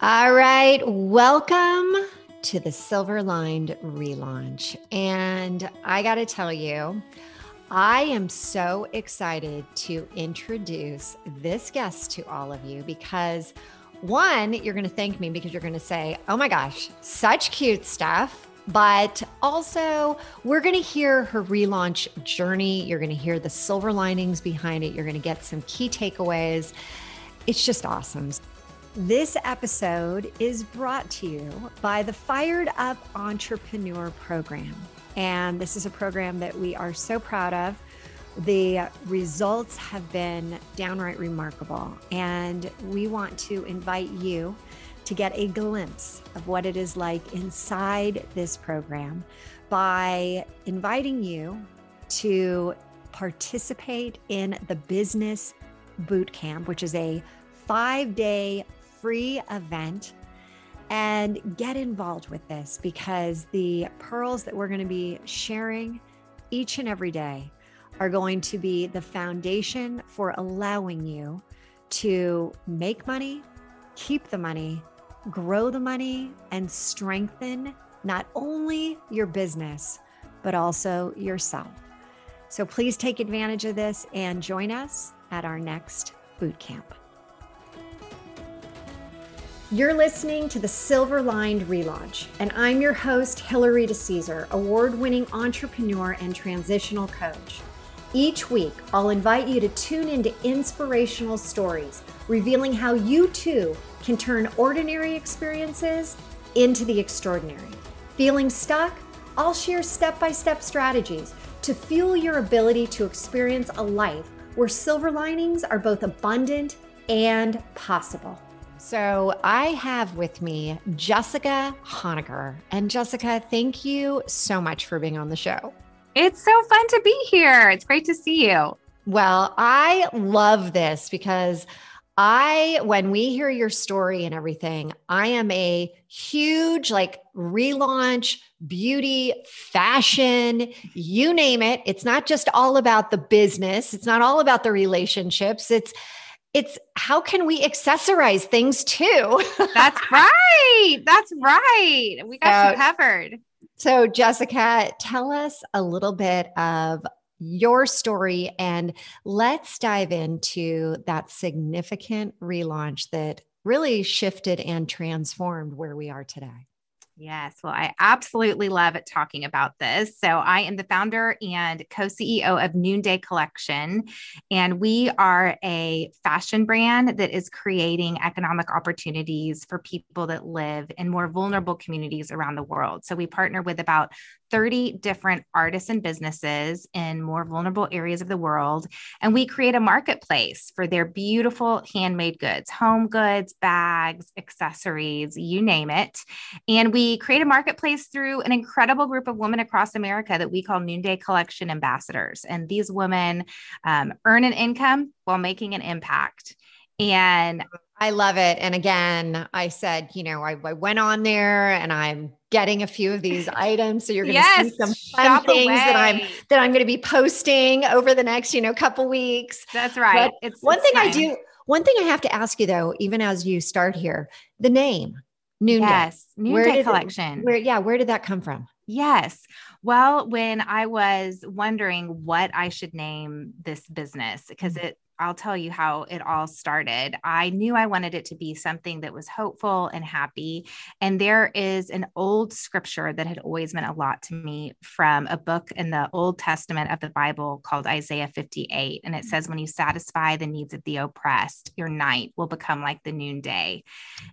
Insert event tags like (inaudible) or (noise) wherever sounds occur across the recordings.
All right, welcome to the Silver Lined relaunch. And I got to tell you, I am so excited to introduce this guest to all of you because one, you're going to thank me because you're going to say, oh my gosh, such cute stuff. But also, we're going to hear her relaunch journey. You're going to hear the silver linings behind it. You're going to get some key takeaways. It's just awesome. This episode is brought to you by the Fired Up Entrepreneur Program. And this is a program that we are so proud of. The results have been downright remarkable. And we want to invite you to get a glimpse of what it is like inside this program by inviting you to participate in the Business Boot Camp, which is a five day free event and get involved with this because the pearls that we're going to be sharing each and every day are going to be the foundation for allowing you to make money, keep the money, grow the money, and strengthen not only your business, but also yourself. So please take advantage of this and join us at our next boot camp. You're listening to the Silver Lined Relaunch, and I'm your host, Hilary DeCesar, award winning entrepreneur and transitional coach. Each week, I'll invite you to tune into inspirational stories, revealing how you too can turn ordinary experiences into the extraordinary. Feeling stuck? I'll share step by step strategies to fuel your ability to experience a life where silver linings are both abundant and possible. So I have with me Jessica Honegger. And Jessica, thank you so much for being on the show. It's so fun to be here. It's great to see you. Well, I love this because I, when we hear your story and everything, I am a huge like relaunch, beauty, fashion, you name it. It's not just all about the business, it's not all about the relationships. It's it's how can we accessorize things too? (laughs) That's right. That's right. We got you covered. So, Jessica, tell us a little bit of your story and let's dive into that significant relaunch that really shifted and transformed where we are today. Yes. Well, I absolutely love talking about this. So, I am the founder and co CEO of Noonday Collection, and we are a fashion brand that is creating economic opportunities for people that live in more vulnerable communities around the world. So, we partner with about 30 different artists and businesses in more vulnerable areas of the world. And we create a marketplace for their beautiful handmade goods, home goods, bags, accessories, you name it. And we create a marketplace through an incredible group of women across America that we call Noonday Collection Ambassadors. And these women um, earn an income while making an impact. And I love it. And again, I said, you know, I, I, went on there and I'm getting a few of these (laughs) items. So you're going to yes, see some fun things away. that I'm that I'm going to be posting over the next, you know, couple weeks. That's right. But it's one it's thing I do. One thing I have to ask you though, even as you start here, the name Noonday. Yes, Noonday Collection. It, where, yeah, where did that come from? Yes. Well, when I was wondering what I should name this business, because mm. it I'll tell you how it all started. I knew I wanted it to be something that was hopeful and happy. And there is an old scripture that had always meant a lot to me from a book in the Old Testament of the Bible called Isaiah 58. And it mm-hmm. says, When you satisfy the needs of the oppressed, your night will become like the noonday.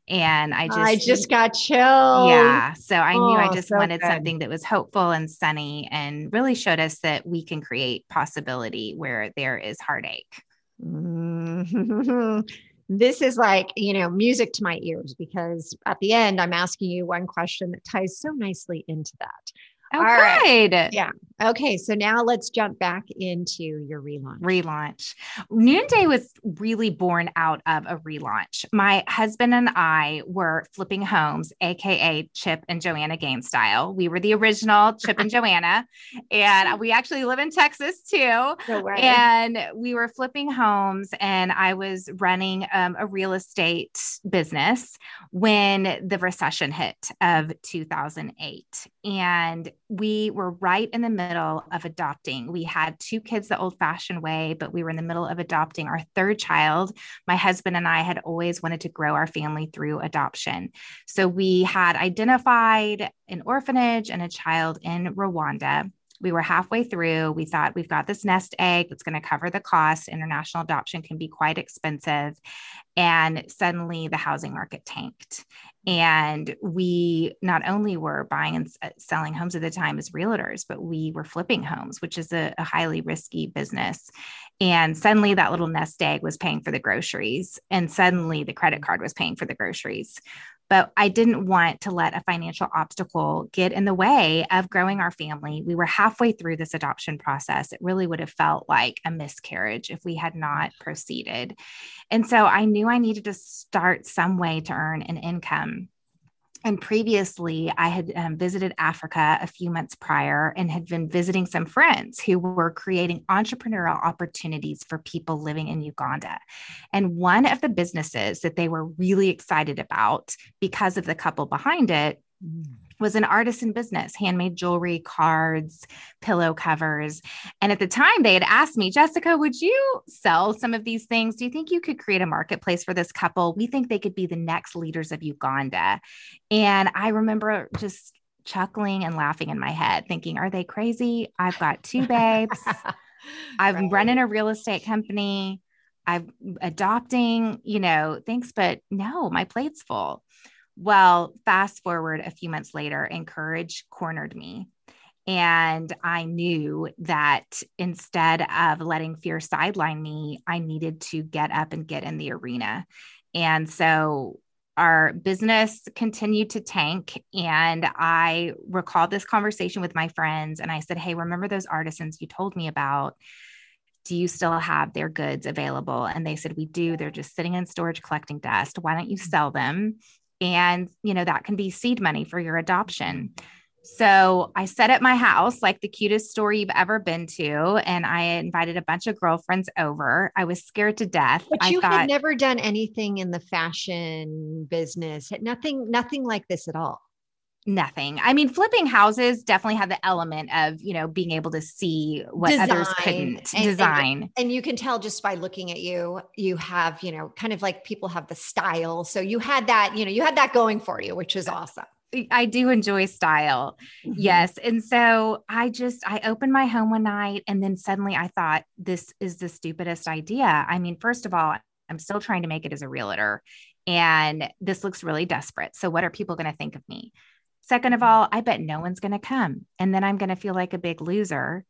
And I just, I just got chilled. Yeah. So I oh, knew I oh, just so wanted good. something that was hopeful and sunny and really showed us that we can create possibility where there is heartache. Mm-hmm. (laughs) this is like, you know, music to my ears because at the end, I'm asking you one question that ties so nicely into that. Oh, All. Right. Yeah. Okay. So now let's jump back into your relaunch. Relaunch. Noonday was really born out of a relaunch. My husband and I were flipping homes, AKA Chip and Joanna Gaines style. We were the original Chip and (laughs) Joanna, and we actually live in Texas too. No and we were flipping homes, and I was running um, a real estate business when the recession hit of 2008. And we were right in the middle of adopting. We had two kids the old fashioned way, but we were in the middle of adopting our third child. My husband and I had always wanted to grow our family through adoption. So we had identified an orphanage and a child in Rwanda we were halfway through. We thought we've got this nest egg that's going to cover the cost. International adoption can be quite expensive. And suddenly the housing market tanked. And we not only were buying and uh, selling homes at the time as realtors, but we were flipping homes, which is a, a highly risky business. And suddenly that little nest egg was paying for the groceries. And suddenly the credit card was paying for the groceries but I didn't want to let a financial obstacle get in the way of growing our family. We were halfway through this adoption process. It really would have felt like a miscarriage if we had not proceeded. And so I knew I needed to start some way to earn an income. And previously, I had um, visited Africa a few months prior and had been visiting some friends who were creating entrepreneurial opportunities for people living in Uganda. And one of the businesses that they were really excited about because of the couple behind it mm was an artisan business, handmade jewelry, cards, pillow covers. And at the time, they had asked me, Jessica, would you sell some of these things? Do you think you could create a marketplace for this couple? We think they could be the next leaders of Uganda. And I remember just chuckling and laughing in my head, thinking, are they crazy? I've got two babes. (laughs) I'm right. running a real estate company. I'm adopting, you know, thanks, but no, my plate's full. Well, fast forward a few months later, and Courage cornered me. And I knew that instead of letting fear sideline me, I needed to get up and get in the arena. And so our business continued to tank. And I recalled this conversation with my friends. And I said, Hey, remember those artisans you told me about? Do you still have their goods available? And they said, We do. They're just sitting in storage collecting dust. Why don't you sell them? And you know that can be seed money for your adoption so I set up my house like the cutest store you've ever been to, and I invited a bunch of girlfriends over. I was scared to death. But I you thought, had never done anything in the fashion business, nothing, nothing like this at all. Nothing. I mean, flipping houses definitely had the element of, you know, being able to see what design. others couldn't and, design. And, and you can tell just by looking at you, you have, you know, kind of like people have the style. So you had that, you know, you had that going for you, which is awesome. I do enjoy style. Mm-hmm. Yes. And so I just, I opened my home one night and then suddenly I thought, this is the stupidest idea. I mean, first of all, I'm still trying to make it as a realtor and this looks really desperate. So what are people going to think of me? Second of all, I bet no one's going to come. And then I'm going to feel like a big loser.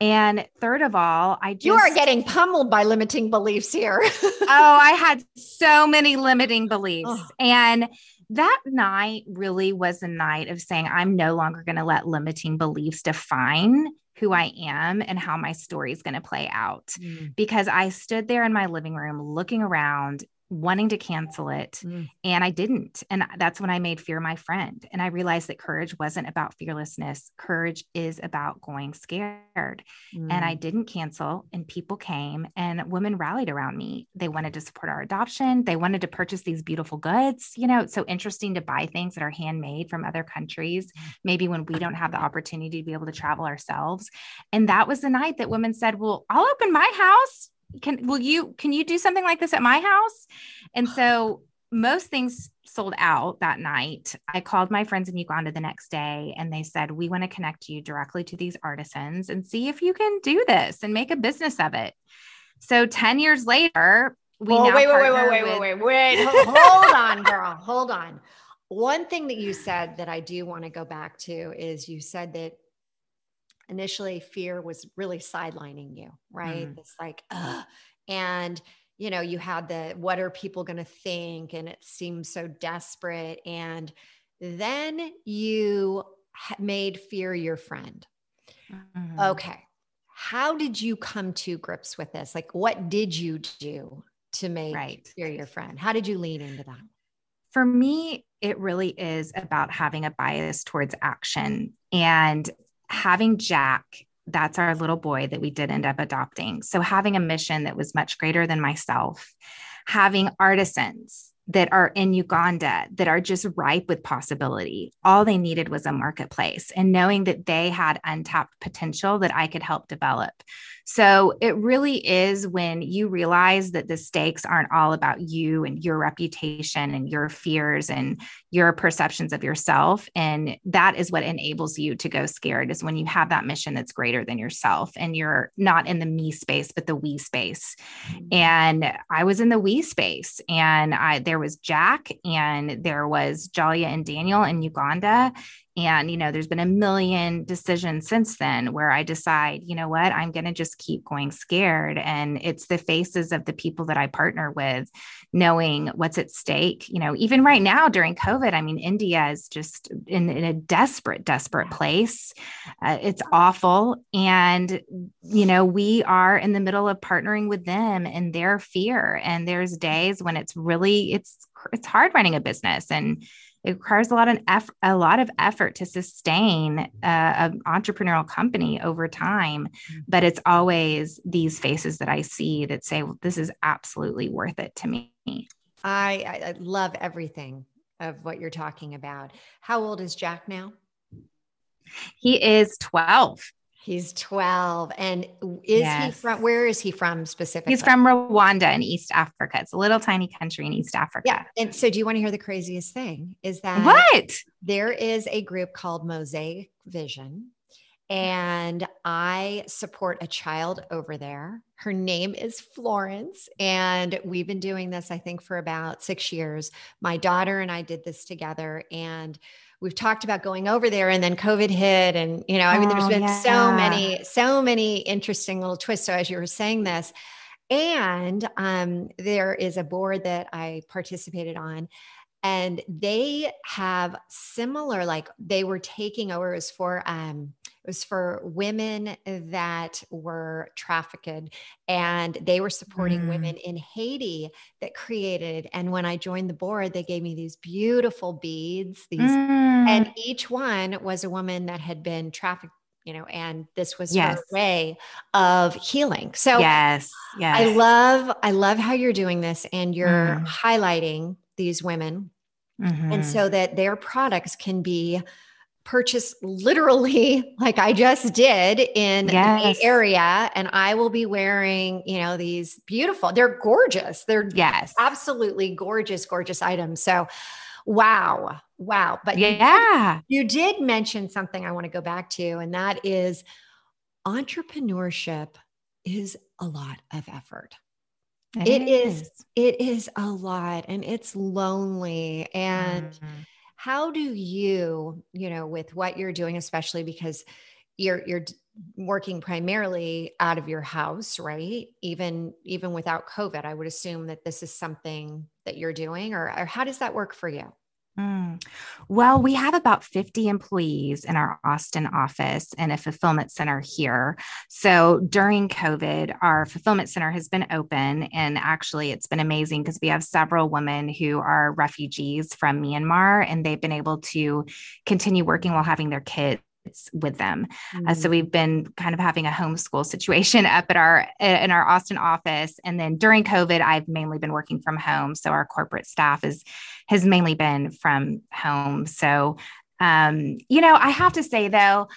And third of all, I just. You are getting pummeled by limiting beliefs here. (laughs) oh, I had so many limiting beliefs. Oh. And that night really was a night of saying, I'm no longer going to let limiting beliefs define who I am and how my story is going to play out. Mm. Because I stood there in my living room looking around wanting to cancel it mm. and I didn't. And that's when I made fear my friend. And I realized that courage wasn't about fearlessness. Courage is about going scared. Mm. And I mm. didn't cancel and people came and women rallied around me. They wanted to support our adoption. They wanted to purchase these beautiful goods. You know, it's so interesting to buy things that are handmade from other countries, mm. maybe when we don't have the opportunity to be able to travel ourselves. And that was the night that women said, well, I'll open my house can will you can you do something like this at my house? And so most things sold out that night. I called my friends in uganda the next day and they said we want to connect you directly to these artisans and see if you can do this and make a business of it. So 10 years later we oh, wait, wait, wait, wait, wait, wait, wait, (laughs) wait, hold on, girl, hold on. One thing that you said that I do want to go back to is you said that initially fear was really sidelining you, right? Mm. It's like, Ugh. and you know, you had the what are people going to think? And it seems so desperate. And then you made fear your friend. Mm-hmm. Okay. How did you come to grips with this? Like, what did you do to make right. fear your friend? How did you lean into that? For me, it really is about having a bias towards action and having Jack. That's our little boy that we did end up adopting. So, having a mission that was much greater than myself, having artisans that are in Uganda that are just ripe with possibility. All they needed was a marketplace and knowing that they had untapped potential that I could help develop. So it really is when you realize that the stakes aren't all about you and your reputation and your fears and your perceptions of yourself. And that is what enables you to go scared is when you have that mission that's greater than yourself and you're not in the me space, but the we space. Mm-hmm. And I was in the we space and I, there was Jack and there was Jalia and Daniel in Uganda and, you know, there's been a million decisions since then where I decide, you know what, I'm going to just keep going scared. And it's the faces of the people that I partner with, knowing what's at stake. You know, even right now during COVID, I mean, India is just in, in a desperate, desperate place. Uh, it's awful. And, you know, we are in the middle of partnering with them and their fear. And there's days when it's really, it's, it's hard running a business and it requires a lot of effort, a lot of effort to sustain uh, an entrepreneurial company over time. Mm-hmm. But it's always these faces that I see that say, well, "This is absolutely worth it to me." I, I love everything of what you're talking about. How old is Jack now? He is 12. He's 12. And is yes. he from where is he from specifically? He's from Rwanda in East Africa. It's a little tiny country in East Africa. Yeah. And so do you want to hear the craziest thing? Is that what? There is a group called Mosaic Vision. And I support a child over there. Her name is Florence. And we've been doing this, I think, for about six years. My daughter and I did this together. And we've talked about going over there and then COVID hit. And, you know, I mean, there's been yeah. so many, so many interesting little twists. So as you were saying this, and um, there is a board that I participated on, and they have similar, like they were taking over, as for um, it was for women that were trafficked and they were supporting mm. women in Haiti that created. And when I joined the board, they gave me these beautiful beads, these, mm. and each one was a woman that had been trafficked you know, and this was yes. her way of healing. So yes, yes, I love, I love how you're doing this and you're mm. highlighting these women, mm-hmm. and so that their products can be purchase literally (laughs) like I just did in yes. the area and I will be wearing, you know, these beautiful, they're gorgeous. They're yes. absolutely gorgeous, gorgeous items. So wow. Wow. But yeah, you did, you did mention something I want to go back to, and that is entrepreneurship is a lot of effort. it, it is. is. It is a lot and it's lonely and mm-hmm how do you you know with what you're doing especially because you're you're working primarily out of your house right? Even even without covid i would assume that this is something that you're doing or, or how does that work for you Mm. Well, we have about 50 employees in our Austin office and a fulfillment center here. So during COVID, our fulfillment center has been open. And actually, it's been amazing because we have several women who are refugees from Myanmar and they've been able to continue working while having their kids with them. Mm-hmm. Uh, so mm. we've been kind of having a homeschool situation (laughs) up at our in our Austin office, and then during COVID, I've mainly been working from home. So our corporate staff is has mainly been from home. So um, you know, I have to say though.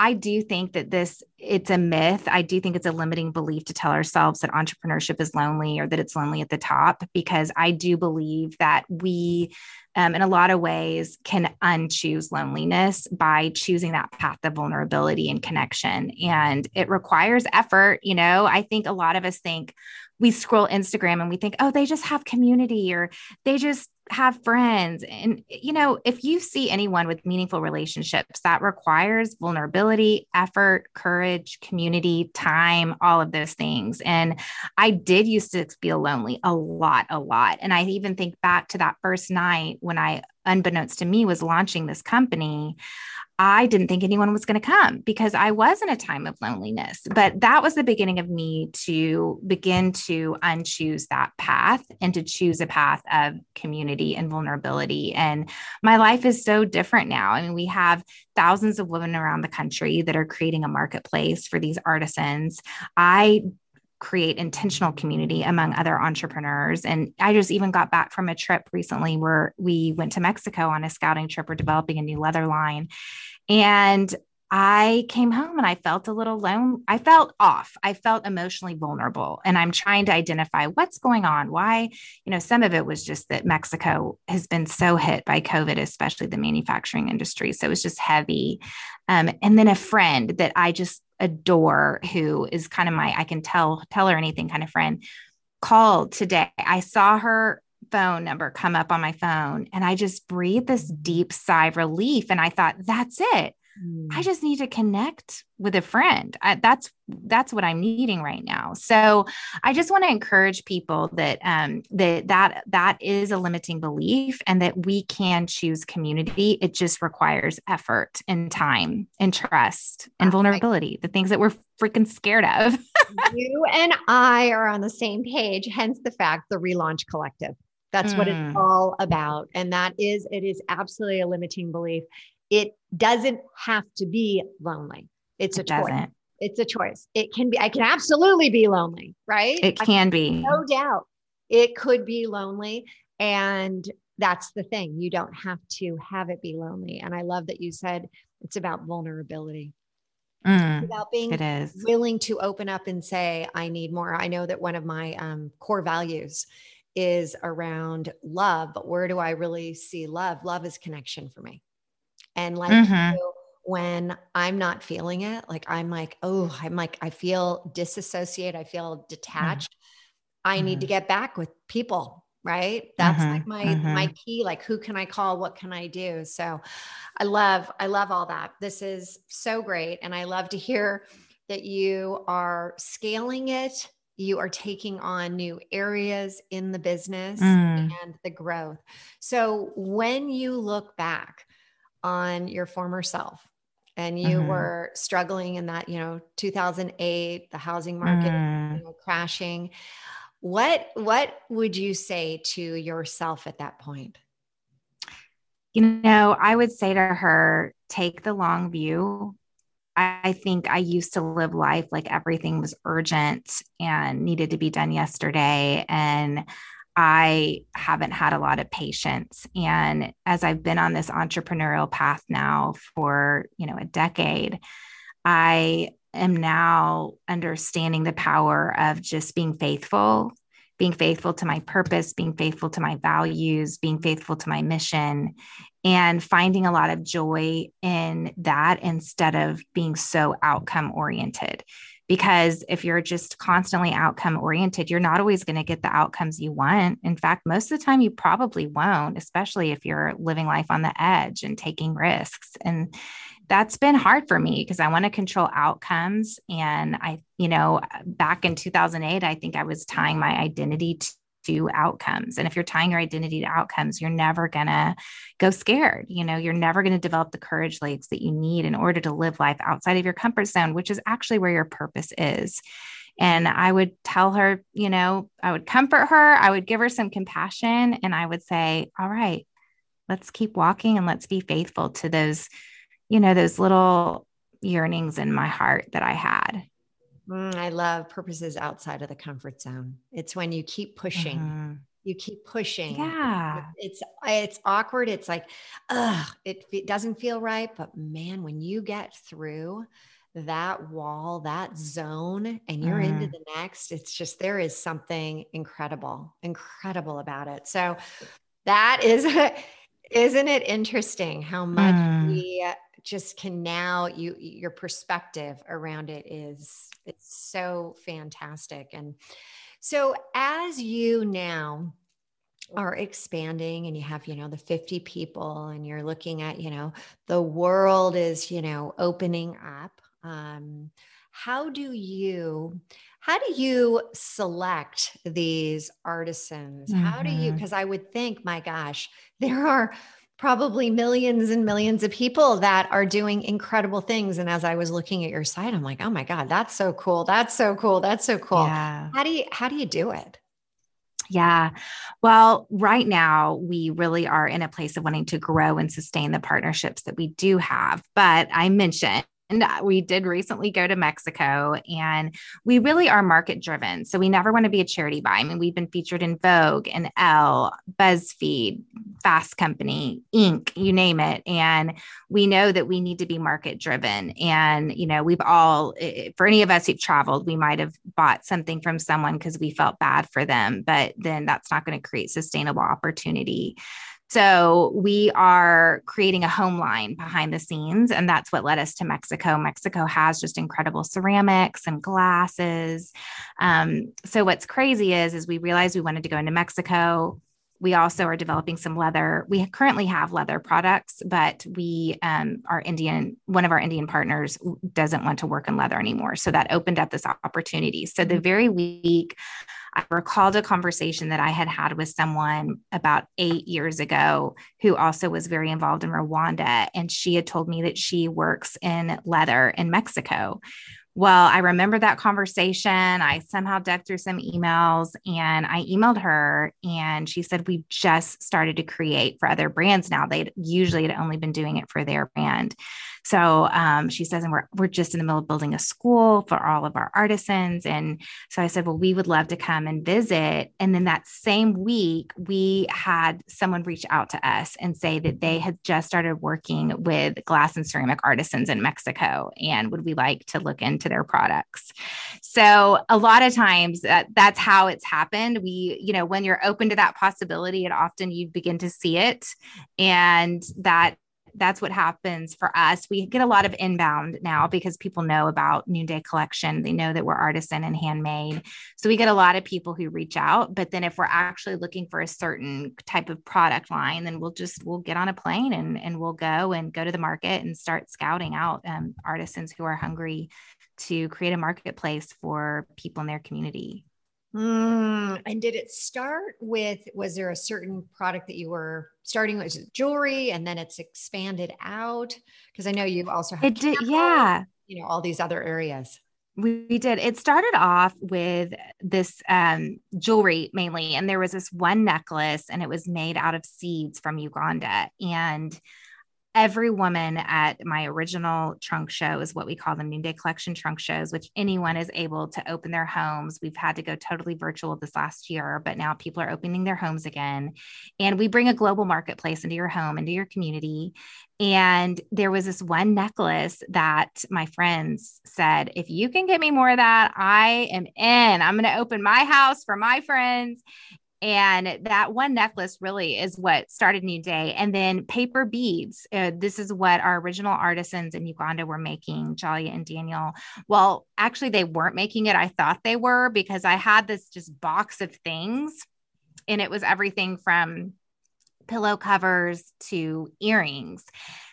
I do think that this it's a myth. I do think it's a limiting belief to tell ourselves that entrepreneurship is lonely or that it's lonely at the top because I do believe that we um, in a lot of ways can unchoose loneliness by choosing that path of vulnerability and connection. And it requires effort. You know, I think a lot of us think we scroll Instagram and we think, oh, they just have community or they just have friends. And, you know, if you see anyone with meaningful relationships, that requires vulnerability, effort, courage, community, time, all of those things. And I did used to feel lonely a lot, a lot. And I even think back to that first night when I, unbeknownst to me, was launching this company. I didn't think anyone was going to come because I was in a time of loneliness. But that was the beginning of me to begin to unchoose that path and to choose a path of community and vulnerability. And my life is so different now. I mean, we have thousands of women around the country that are creating a marketplace for these artisans. I create intentional community among other entrepreneurs. And I just even got back from a trip recently where we went to Mexico on a scouting trip. We're developing a new leather line. And I came home and I felt a little lone. I felt off. I felt emotionally vulnerable. And I'm trying to identify what's going on. Why, you know, some of it was just that Mexico has been so hit by COVID, especially the manufacturing industry. So it was just heavy. Um, and then a friend that I just adore, who is kind of my, I can tell, tell her anything kind of friend, called today. I saw her phone number come up on my phone and I just breathed this deep sigh of relief. And I thought, that's it. I mm. just need to connect with a friend. I, that's that's what I'm needing right now. So I just want to encourage people that um, that that that is a limiting belief, and that we can choose community. It just requires effort and time and trust and vulnerability. The things that we're freaking scared of. (laughs) you and I are on the same page. Hence the fact the relaunch collective. That's mm. what it's mm. all about. And that is, it is absolutely a limiting belief it doesn't have to be lonely. It's a it choice. Doesn't. It's a choice. It can be, I can absolutely be lonely, right? It can be. No doubt. It could be lonely. And that's the thing. You don't have to have it be lonely. And I love that you said it's about vulnerability. Mm, about being it is. willing to open up and say, I need more. I know that one of my um, core values is around love, but where do I really see love? Love is connection for me. And like mm-hmm. when I'm not feeling it, like I'm like, oh, I'm like, I feel disassociated, I feel mm. detached. Mm-hmm. I need to mm-hmm. get back with people. Right. That's like mm-hmm. my mm-hmm. my key. Like who can I call? What can I do? So I love, I love all that. This is so great. And I love to hear that you are scaling it you are taking on new areas in the business mm. and the growth. So when you look back on your former self and you mm-hmm. were struggling in that you know 2008 the housing market mm. you know, crashing what what would you say to yourself at that point you know i would say to her take the long view I think I used to live life like everything was urgent and needed to be done yesterday. And I haven't had a lot of patience. And as I've been on this entrepreneurial path now for, you know, a decade, I am now understanding the power of just being faithful, being faithful to my purpose, being faithful to my values, being faithful to my mission, and finding a lot of joy in that instead of being so outcome oriented because if you're just constantly outcome oriented, you're not always going to get the outcomes you want. In fact, most of the time, you probably won't, especially if you're living life on the edge and taking risks. And that's been hard for me because I want to control outcomes. And I, you know, back in 2008, I think I was tying my identity outcomes. And if you're tying your identity to outcomes, you're never going to go scared. You know, you're never going to develop the courage legs that you need in order to live life outside of your comfort zone, which is actually where your purpose is. And I would tell her, you know, I would comfort her, I would give her some compassion, and I would say, all right, let's keep walking and let's be faithful to those, you know, those little yearnings in my heart that I had. Mm, I love purposes outside of the comfort zone. It's when you keep pushing. Mm-hmm. You keep pushing. Yeah. It's it's awkward. It's like, ugh, it, it doesn't feel right. But man, when you get through that wall, that zone, and you're mm. into the next, it's just there is something incredible, incredible about it. So that is (laughs) isn't it interesting how much mm. we just can now you your perspective around it is it's so fantastic and so as you now are expanding and you have you know the 50 people and you're looking at you know the world is you know opening up um, how do you how do you select these artisans mm-hmm. how do you because mm-hmm. i would think my gosh (laughs) there are probably millions and millions of people that are doing incredible things. And as I was looking at your site, I'm like, oh my God, that's so cool. That's so cool. That's so cool. Yeah. How do you how do you do it? Yeah. Well, right now, we really are in a place of wanting to grow and sustain the partnerships that we do have. But I mentioned and uh, we did recently go to Mexico and we really are market driven. So we never want to be a charity buy. I mean, we've been featured in Vogue and Elle, BuzzFeed, Fast Company, Inc., you name it. And we know that we need to be market driven. And, you know, we've all, eh, eh, for any of us who've traveled, we might have bought something from someone because we felt bad for them, but then that's not going to create sustainable opportunity. So we are creating a home line behind the scenes, and that's what led us to Mexico. Mexico has just incredible ceramics and glasses. Um, so what's crazy is, is we realized we wanted to go into Mexico. We also are developing some leather. We currently have leather products, but we, um, our Indian, one of our Indian partners doesn't want to work in leather anymore. So that opened up this opportunity. So the mm-hmm. very week I recalled a conversation that I had had with someone about eight years ago who also was very involved in Rwanda. And she had told me that she works in leather in Mexico. Well, I remember that conversation. I somehow dug through some emails and I emailed her and she said, We've just started to create for other brands now. they'd usually had only been doing it for their brand. So um, she says, and we're, we're just in the middle of building a school for all of our artisans. And so I said, well, we would love to come and visit. And then that same week, we had someone reach out to us and say that they had just started working with glass and ceramic artisans in Mexico. And would we like to look into their products? So a lot of times that, that's how it's happened. We, you know, when you're open to that possibility, it often you begin to see it. And that that's what happens for us. We get a lot of inbound now because people know about Noonday Collection. They know that we're artisan and handmade. So we get a lot of people who reach out. But then if we're actually looking for a certain type of product line, then we'll just we'll get on a plane and and we'll go and go to the market and start scouting out um, artisans who are hungry to create a marketplace for people in their community. Mm, and did it start with, was there a certain product that you were starting with jewelry and then it's expanded out? Because I know you've also had, it did, yeah, you know, all these other areas. We, we did. It started off with this um, jewelry mainly, and there was this one necklace, and it was made out of seeds from Uganda. And every woman at my original trunk show is what we call the noonday collection trunk shows which anyone is able to open their homes. We've had to go totally virtual this last year but now people are opening their homes again. And we bring a global marketplace into your home into your community. And there was this one necklace that my friends said if you can get me more of that i am in. I'm going to open my house for my friends and that one necklace really is what started Noonday. And then paper beads. Uh, this is what our original artisans in Uganda were making, Jalia and Daniel. Well, actually, they weren't making it. I thought they were because I had this just box of things, and it was everything from pillow covers to earrings.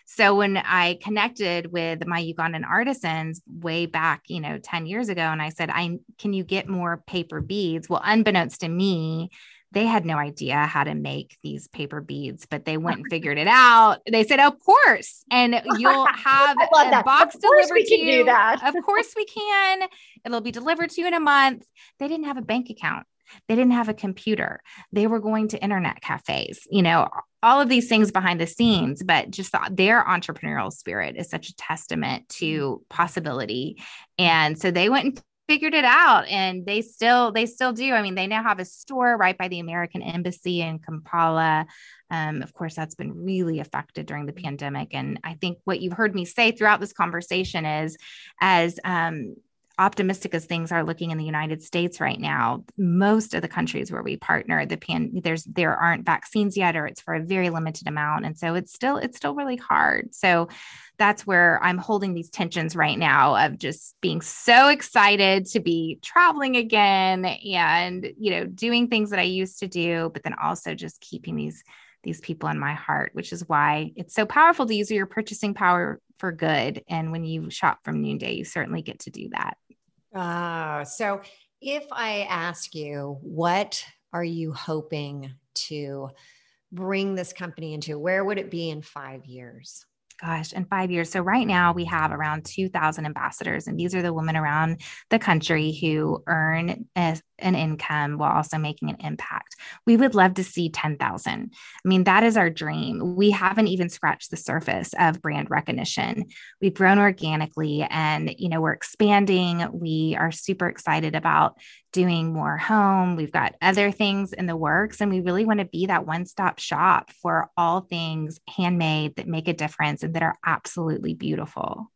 So when I connected with my Ugandan artisans way back, you know, 10 years ago, and I said, I can you get more paper beads? Well, unbeknownst to me, they had no idea how to make these paper beads, but they went and (laughs) figured it out. They said, "Of course," and (laughs) you'll have a that. box delivered to you. of course, we can. It'll be delivered to you in a month. They didn't have a bank account. They didn't have a computer. They were going to internet cafes. You know, all of these things behind the scenes, but just the, their entrepreneurial spirit is such a testament to possibility. And so they went and figured it out and they still they still do. I mean they now have a store right by the american embassy in kampala. Um, of course that's been really affected during the pandemic. And i think what you've heard me say throughout this conversation is as um, optimistic as things are looking in the United States right now, most of the countries where we partner, the pan there's there aren't vaccines yet, or it's for a very limited amount, and so it's still it's still really hard. So that's where I'm holding these tensions right now of just being so excited to be traveling again and you know doing things that I used to do, but then also just keeping these these people in my heart, which is why it's so powerful to use your purchasing power for good. And when you shop from Noonday, you certainly get to do that. Uh, so if I ask you, what are you hoping to bring this company into? Where would it be in five years? gosh, in five years. So right now we have around 2,000 ambassadors, and these are the women around the country who earn a, an income while also making an impact. We would love to see 10,000. I mean, that is our dream. We haven't even scratched the surface of brand recognition. We've grown organically and, you know, we're expanding. We are super excited about doing more home. We've got other things in the works, and we really want to be that one stop shop for all things handmade that make a difference and that are absolutely beautiful.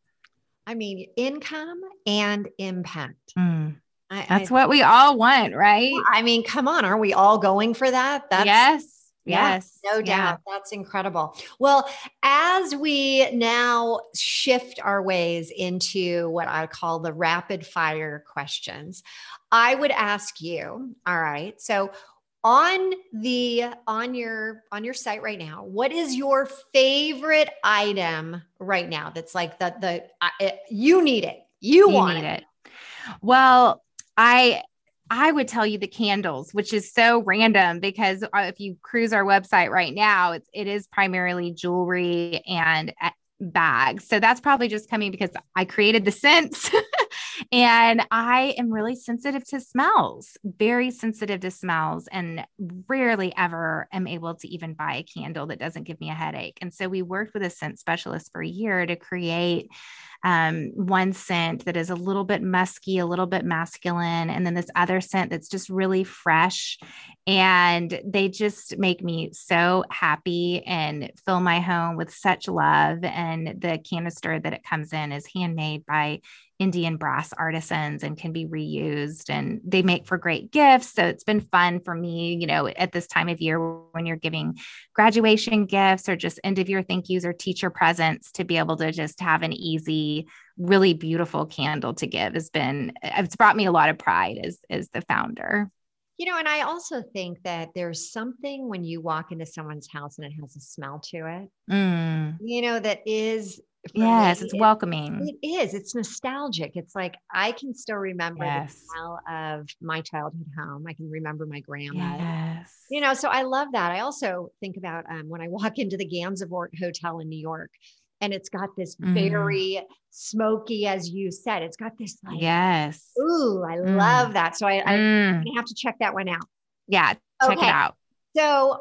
I mean, income and impact. Mm. I, That's I, what we all want, right? I mean, come on, are we all going for that? That's, yes. Yes. Yeah, no doubt. Yeah. That's incredible. Well, as we now shift our ways into what I call the rapid fire questions, I would ask you, all right. So, on the on your on your site right now what is your favorite item right now that's like the the uh, you need it you, you want it. it well i I would tell you the candles, which is so random because uh, if you cruise our website right now, it's it is primarily jewelry and uh, bags. So that's probably just coming because I created the scents (laughs) and I am really sensitive to smells, very sensitive to smells, and rarely ever am able to even buy a candle that doesn't give me a headache. And so we worked with a scent specialist for a year to create um, one scent that is a little bit musky, a little bit masculine, and then this other scent that's just really fresh. And they just make me so happy and fill my home with such love. And the canister that it comes in is handmade by Indian brass artisans and can be reused and they make for great gifts. So it's been fun for me, you know, at this time of year when you're giving graduation gifts or just end of year thank yous or teacher presents to be able to just have an easy, really beautiful candle to give has been, it's brought me a lot of pride as, as the founder. You know, and I also think that there's something when you walk into someone's house and it has a smell to it, mm. you know, that is yes me, it's welcoming it is it's nostalgic it's like i can still remember yes. the smell of my childhood home i can remember my grandma yes. you know so i love that i also think about um, when i walk into the gansevoort hotel in new york and it's got this mm. very smoky as you said it's got this like yes ooh i mm. love that so i, I mm. have to check that one out yeah check okay. it out so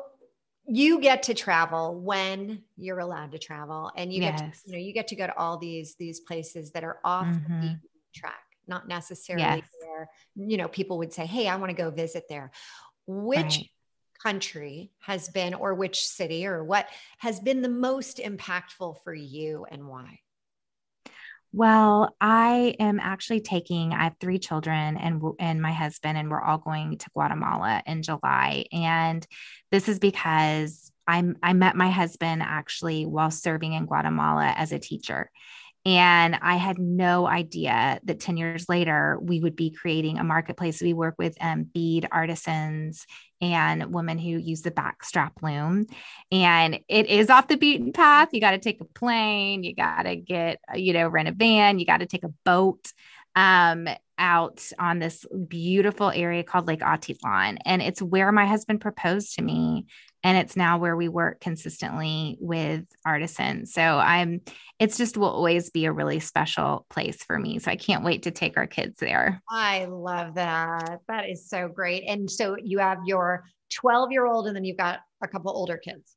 you get to travel when you're allowed to travel and you yes. get to, you know you get to go to all these these places that are off mm-hmm. the track not necessarily yes. where you know people would say hey i want to go visit there which right. country has been or which city or what has been the most impactful for you and why well, I am actually taking. I have three children and and my husband, and we're all going to Guatemala in July. And this is because I'm I met my husband actually while serving in Guatemala as a teacher, and I had no idea that 10 years later, we would be creating a marketplace. We work with um, bead artisans and women who use the backstrap loom. And it is off the beaten path. You got to take a plane, you got to get, you know, rent a van, you got to take a boat um, out on this beautiful area called Lake Atitlan. And it's where my husband proposed to me and it's now where we work consistently with artisans so i'm it's just will always be a really special place for me so i can't wait to take our kids there i love that that is so great and so you have your 12 year old and then you've got a couple older kids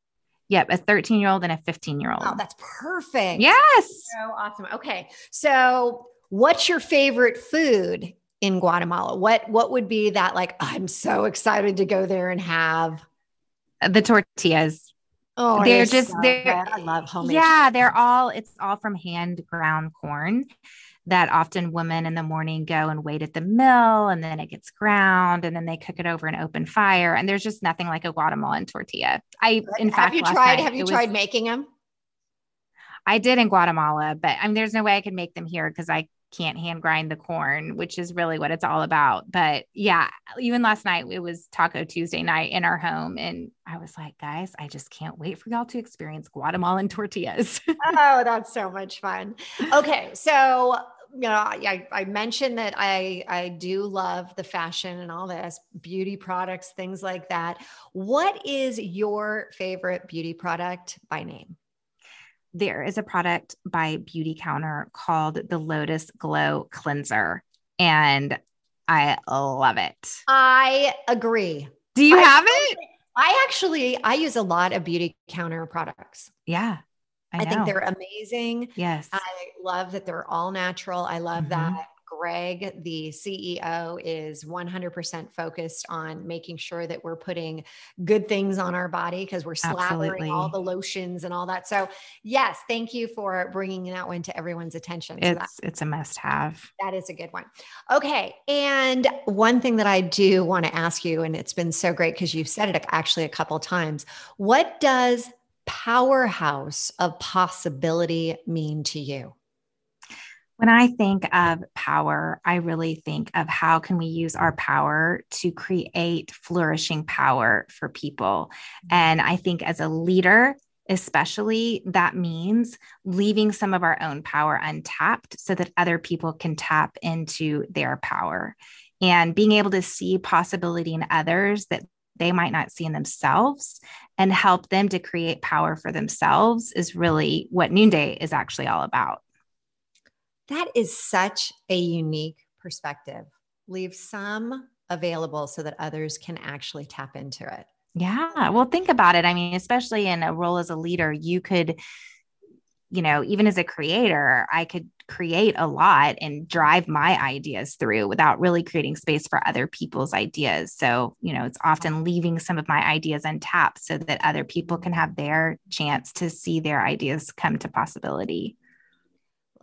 Yep, a 13 year old and a 15 year old. Oh, that's perfect. Yes. So awesome. Okay. So, what's your favorite food in Guatemala? What what would be that like I'm so excited to go there and have? The tortillas. Oh, they're just so they're good. I love homemade. Yeah, they're all it's all from hand ground corn that often women in the morning go and wait at the mill and then it gets ground and then they cook it over an open fire and there's just nothing like a Guatemalan tortilla. I in fact have fact you tried have you tried was, making them? I did in Guatemala, but I mean there's no way I could make them here because I can't hand grind the corn, which is really what it's all about. But yeah, even last night it was Taco Tuesday night in our home. And I was like, guys, I just can't wait for y'all to experience Guatemalan tortillas. (laughs) oh, that's so much fun. Okay. So you know, I, I mentioned that I, I do love the fashion and all this beauty products, things like that. What is your favorite beauty product by name? There is a product by Beauty Counter called the Lotus Glow Cleanser, and I love it. I agree. Do you I, have it? I actually I use a lot of Beauty Counter products. Yeah. I, I think they're amazing. Yes. I love that they're all natural. I love mm-hmm. that Gregg, the CEO, is 100% focused on making sure that we're putting good things on our body because we're slathering Absolutely. all the lotions and all that. So, yes, thank you for bringing that one to everyone's attention. It's that, it's a must have. That is a good one. Okay, and one thing that I do want to ask you, and it's been so great because you've said it actually a couple times. What does powerhouse of possibility mean to you? When I think of power, I really think of how can we use our power to create flourishing power for people. And I think as a leader, especially that means leaving some of our own power untapped so that other people can tap into their power and being able to see possibility in others that they might not see in themselves and help them to create power for themselves is really what Noonday is actually all about. That is such a unique perspective. Leave some available so that others can actually tap into it. Yeah. Well, think about it. I mean, especially in a role as a leader, you could, you know, even as a creator, I could create a lot and drive my ideas through without really creating space for other people's ideas. So, you know, it's often leaving some of my ideas untapped so that other people can have their chance to see their ideas come to possibility.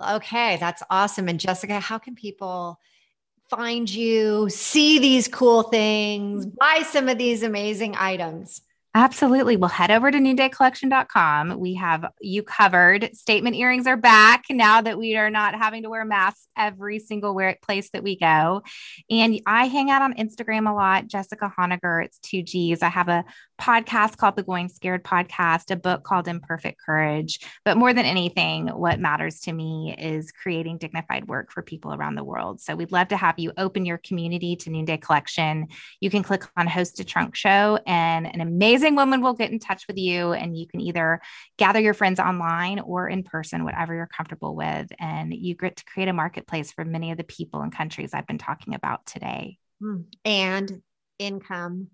Okay, that's awesome. And Jessica, how can people find you, see these cool things, mm-hmm. buy some of these amazing items? Absolutely. Well, head over to noondaycollection.com. We have you covered. Statement earrings are back now that we are not having to wear masks every single place that we go. And I hang out on Instagram a lot. Jessica Honegger, it's two G's. I have a podcast called the Going Scared Podcast, a book called Imperfect Courage. But more than anything, what matters to me is creating dignified work for people around the world. So we'd love to have you open your community to Noonday Collection. You can click on Host a Trunk Show, and an amazing woman will get in touch with you. And you can either gather your friends online or in person, whatever you're comfortable with. And you get to create a marketplace for many of the people and countries I've been talking about today. Hmm. And income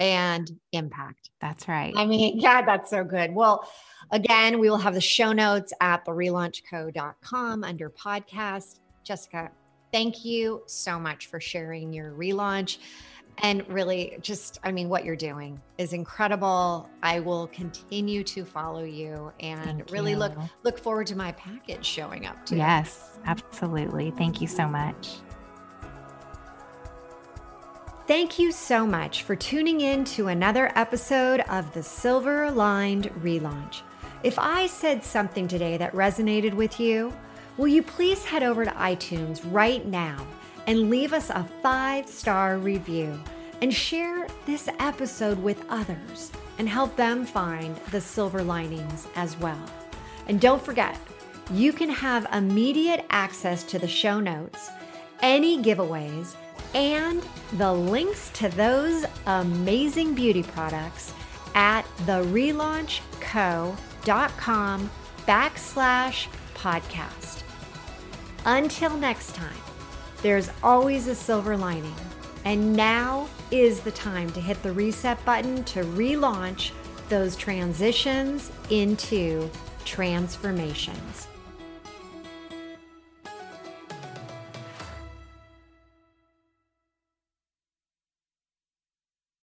and impact. That's right. I mean, (laughs) yeah, that's so good. Well, again, we will have the show notes at the relaunchco.com under podcast. Jessica, thank you so much for sharing your relaunch. And really, just, I mean, what you're doing is incredible. I will continue to follow you and thank really you. look look forward to my package showing up too. Yes, absolutely. Thank you so much. Thank you so much for tuning in to another episode of the Silver Lined Relaunch. If I said something today that resonated with you, will you please head over to iTunes right now and leave us a five star review and share this episode with others and help them find the silver linings as well. And don't forget, you can have immediate access to the show notes, any giveaways, and the links to those amazing beauty products at therelaunchco.com backslash podcast. Until next time, there's always a silver lining, and now is the time to hit the reset button to relaunch those transitions into transformations.